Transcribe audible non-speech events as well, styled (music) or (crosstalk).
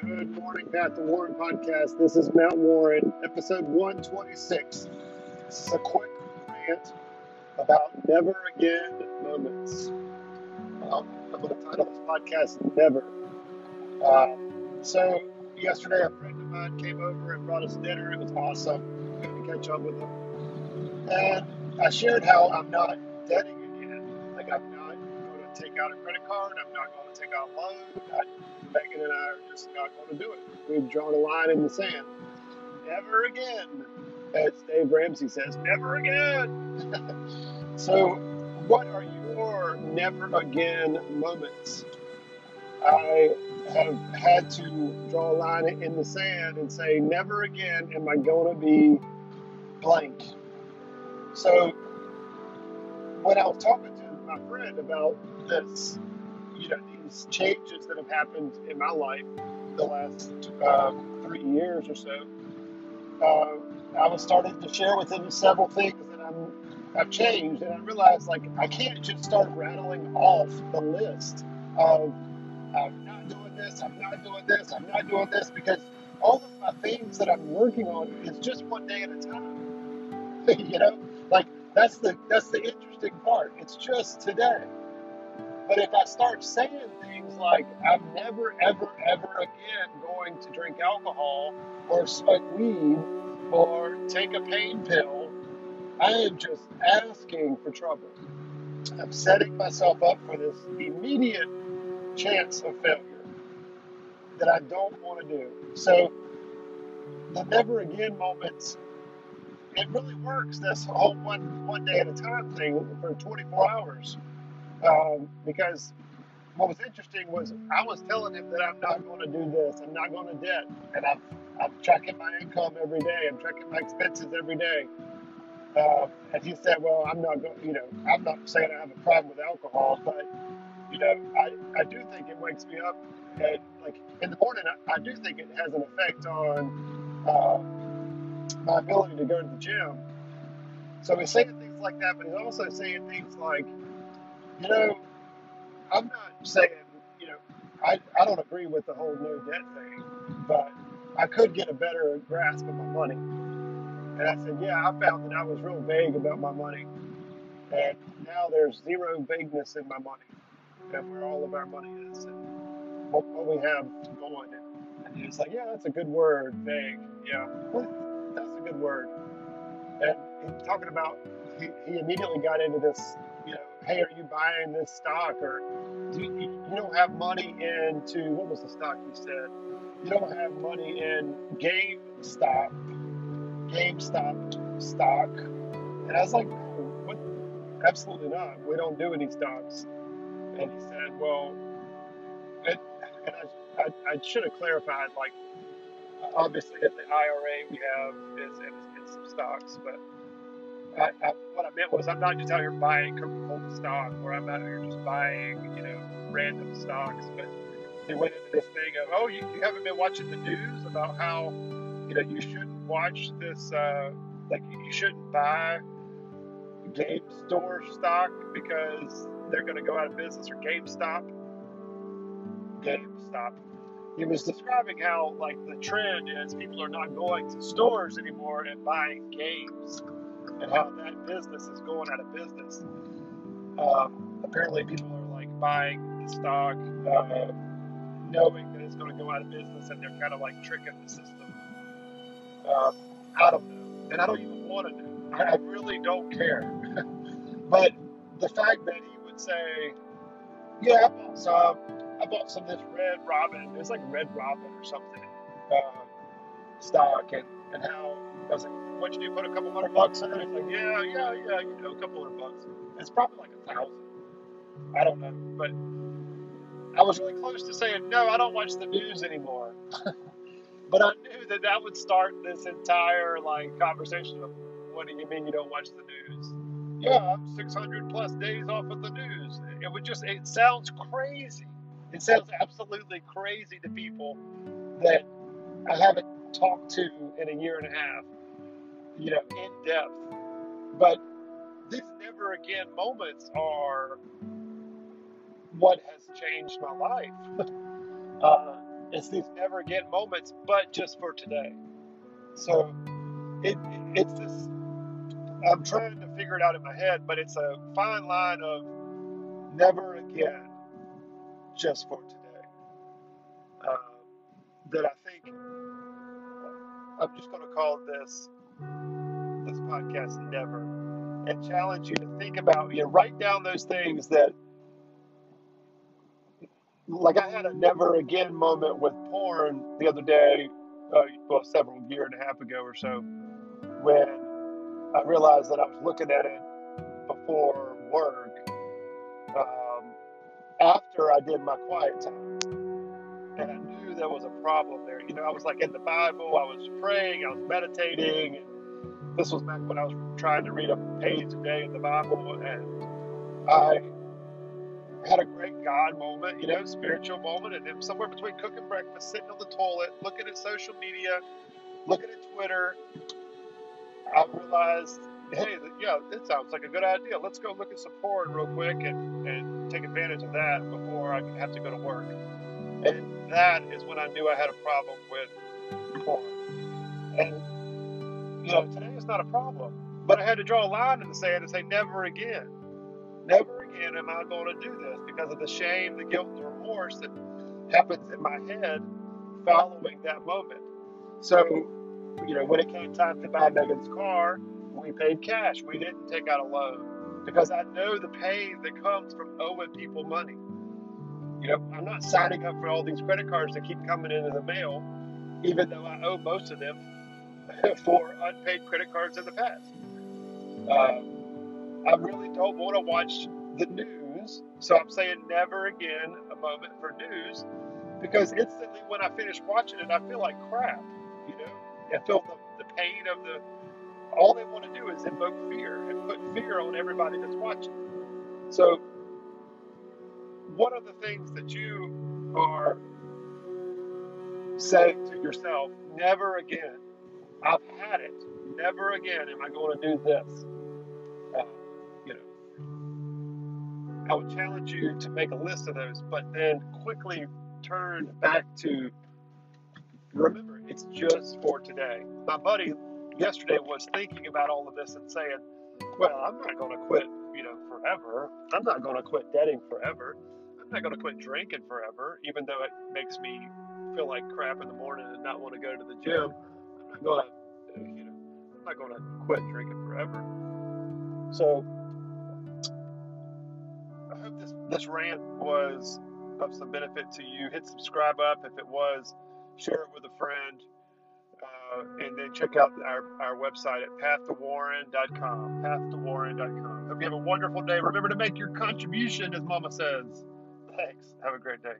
Good morning, Path to Warren podcast. This is Mount Warren, episode 126. This is a quick rant about never again moments. Um, I'm going to title this podcast Never. Um, so, yesterday a friend of mine came over and brought us dinner. It was awesome. Good to catch up with him. And I shared how I'm not debting to take out a credit card. I'm not going to take out a loan. Megan and I are just not going to do it. We've drawn a line in the sand. Never again, as Dave Ramsey says, never again. (laughs) so, what are your never again moments? I have had to draw a line in the sand and say, never again am I going to be blank. So, when I was talking to my friend about this, you know, these changes that have happened in my life the last uh, three years or so, uh, I was starting to share with him several things that I'm, I've changed, and I realized like I can't just start rattling off the list of I'm not doing this, I'm not doing this, I'm not doing this because all of my things that I'm working on is just one day at a time. (laughs) you know, like that's the that's the interesting part. It's just today. But if I start saying things like, I'm never, ever, ever again going to drink alcohol or smoke weed or take a pain pill, I am just asking for trouble. I'm setting myself up for this immediate chance of failure that I don't want to do. So the never again moments, it really works. This whole one one day at a time thing for 24 hours um, because what was interesting was I was telling him that I'm not going to do this, I'm not going to debt, and I'm, I'm tracking my income every day, I'm tracking my expenses every day. Uh, and he said, "Well, I'm not going. You know, I'm not saying I have a problem with alcohol, but you know, I, I do think it wakes me up, and like in the morning, I, I do think it has an effect on uh, my ability to go to the gym. So he's saying things like that, but he's also saying things like, you know, I'm not saying, you know, I, I don't agree with the whole no debt thing, but I could get a better grasp of my money. And I said, yeah, I found that I was real vague about my money. And now there's zero vagueness in my money and where all of our money is and what, what we have going. And he was like, yeah, that's a good word, vague. Yeah, that's a good word. And talking about, he, he immediately got into this hey, are you buying this stock? Or do you, you don't have money into, what was the stock you said? You don't have money in GameStop, GameStop stock. And I was like, what? Absolutely not. We don't do any stocks. And he said, well, it, and I, I, I should have clarified, like, obviously at the IRA we have is, is, is some stocks, but I, what I meant was I'm not just out here buying Coca-Cola stock, or I'm out here just buying, you know, random stocks. But they went into this thing of, oh, you, you haven't been watching the news about how, you know, you shouldn't watch this, uh, like you shouldn't buy Game Store stock because they're going to go out of business, or GameStop. GameStop. He was describing how, like, the trend is people are not going to stores anymore and buying games and how that business is going out of business. Um, apparently, people are like buying the stock, uh, knowing that it's going to go out of business, and they're kind of like tricking the system. Um, don't know, and I don't even want to know. I, I really don't care. (laughs) but the fact that he would say, "Yeah, I bought some. I bought some of this Red Robin. It's like Red Robin or something uh, stock," and and how I was "What you do? Put a couple hundred bucks in it?" It's like, "Yeah, yeah, yeah. You know, a couple hundred bucks. It's probably like a thousand. I don't know, but I was really close to saying no. I don't watch the news anymore. (laughs) but I knew that that would start this entire like conversation of, "What do you mean you don't watch the news?" Yeah, I'm 600 plus days off of the news. It would just, it sounds crazy. It sounds absolutely crazy to people that I haven't talked to in a year and a half you know, in depth. But these never again moments are what has changed my life. (laughs) uh, it's these never again moments, but just for today. So it it's this. I'm trying to figure it out in my head, but it's a fine line of never again, just for today. Uh, that I think I'm just going to call this this podcast never, and challenge you to think about you know write down those things that like I had a never again moment with porn the other day, uh, well, several year and a half ago or so, when I realized that I was looking at it before work um, after I did my quiet time, and I knew there was a problem there. You know, I was like in the Bible, I was praying, I was meditating. This was back when I was trying to read a page a day in the Bible, and I had a great God moment, you know, spiritual moment, and then somewhere between cooking breakfast, sitting on the toilet, looking at social media, looking at Twitter, I realized, hey, yeah, it sounds like a good idea. Let's go look at some porn real quick and, and take advantage of that before I have to go to work. And that is when I knew I had a problem with porn. And, you know, today it's not a problem. But I had to draw a line in the sand and say, never again. Never again am I going to do this because of the shame, the guilt, the remorse that happens in my head following that moment. So, you know, when it came time to buy Megan's car, we paid cash. We didn't take out a loan because I know the pain that comes from owing people money. You know, I'm not signing up for all these credit cards that keep coming into the mail, even though I owe most of them (laughs) for unpaid credit cards in the past. Um, I really don't want to watch the news. So I'm saying never again a moment for news because instantly when I finish watching it, I feel like crap. You know, I feel the, the pain of the. All they want to do is invoke fear and put fear on everybody that's watching. So, what are the things that you are saying to yourself, never again? I've had it. Never again am I going to do this. Uh, I would challenge you to make a list of those, but then quickly turn back to remember, it's just for today. My buddy yesterday was thinking about all of this and saying, well, I'm not going to quit, you know, forever. I'm not going to quit dating forever. I'm not going to quit drinking forever, even though it makes me feel like crap in the morning and not want to go to the gym. I'm not to, you know, I'm not to quit drinking forever. So I hope this, this rant was of some benefit to you. Hit subscribe up if it was, share it with a friend, uh, and then check out our, our website at pathtowarren.com. Pathtowarren.com. Hope you have a wonderful day. Remember to make your contribution, as Mama says. Thanks. Have a great day.